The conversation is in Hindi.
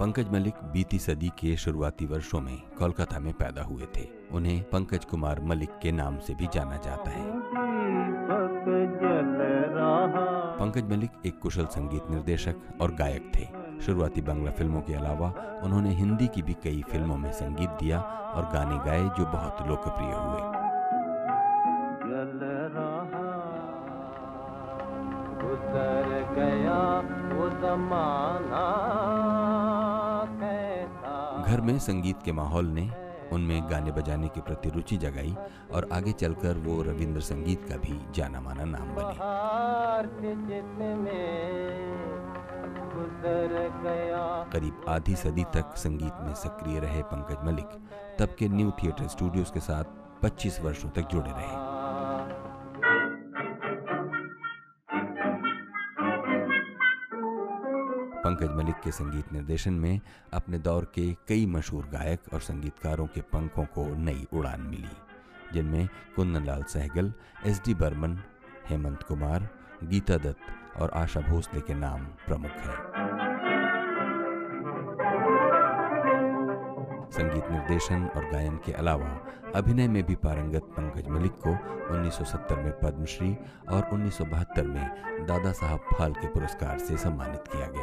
पंकज मलिक बीती सदी के शुरुआती वर्षों में कोलकाता में पैदा हुए थे। उन्हें पंकज कुमार मलिक के नाम से भी जाना जाता है। पंकज मलिक एक कुशल संगीत निर्देशक और गायक थे। शुरुआती बांग्ला फ़िल्मों के अलावा उन्होंने हिंदी की भी कई फ़िल्मों में संगीत दिया और गाने गाए जो बहुत लोकप्रिय हुए। घर में संगीत के माहौल ने उनमें गाने बजाने के प्रति रुचि जगाई और आगे चलकर वो रविंद्र संगीत का भी जाना माना नाम बने। करीब आधी सदी तक संगीत में सक्रिय रहे पंकज मलिक तब के न्यू थिएटर स्टूडियोज के साथ 25 वर्षों तक जुड़े रहे। पंकज मलिक के संगीत निर्देशन में अपने दौर के कई मशहूर गायक और संगीतकारों के पंखों को नई उड़ान मिली, जिनमें कुंदनलाल सहगल, एस डी बर्मन, हेमंत कुमार, गीता दत्त और आशा भोसले के नाम प्रमुख हैं। संगीत निर्देशन और गायन के अलावा अभिनय में भी पारंगत पंकज मलिक को 1970 में पद्मश्री और 1972 में दादा साहब फाल्के पुरस्कार से सम्मानित किया गया।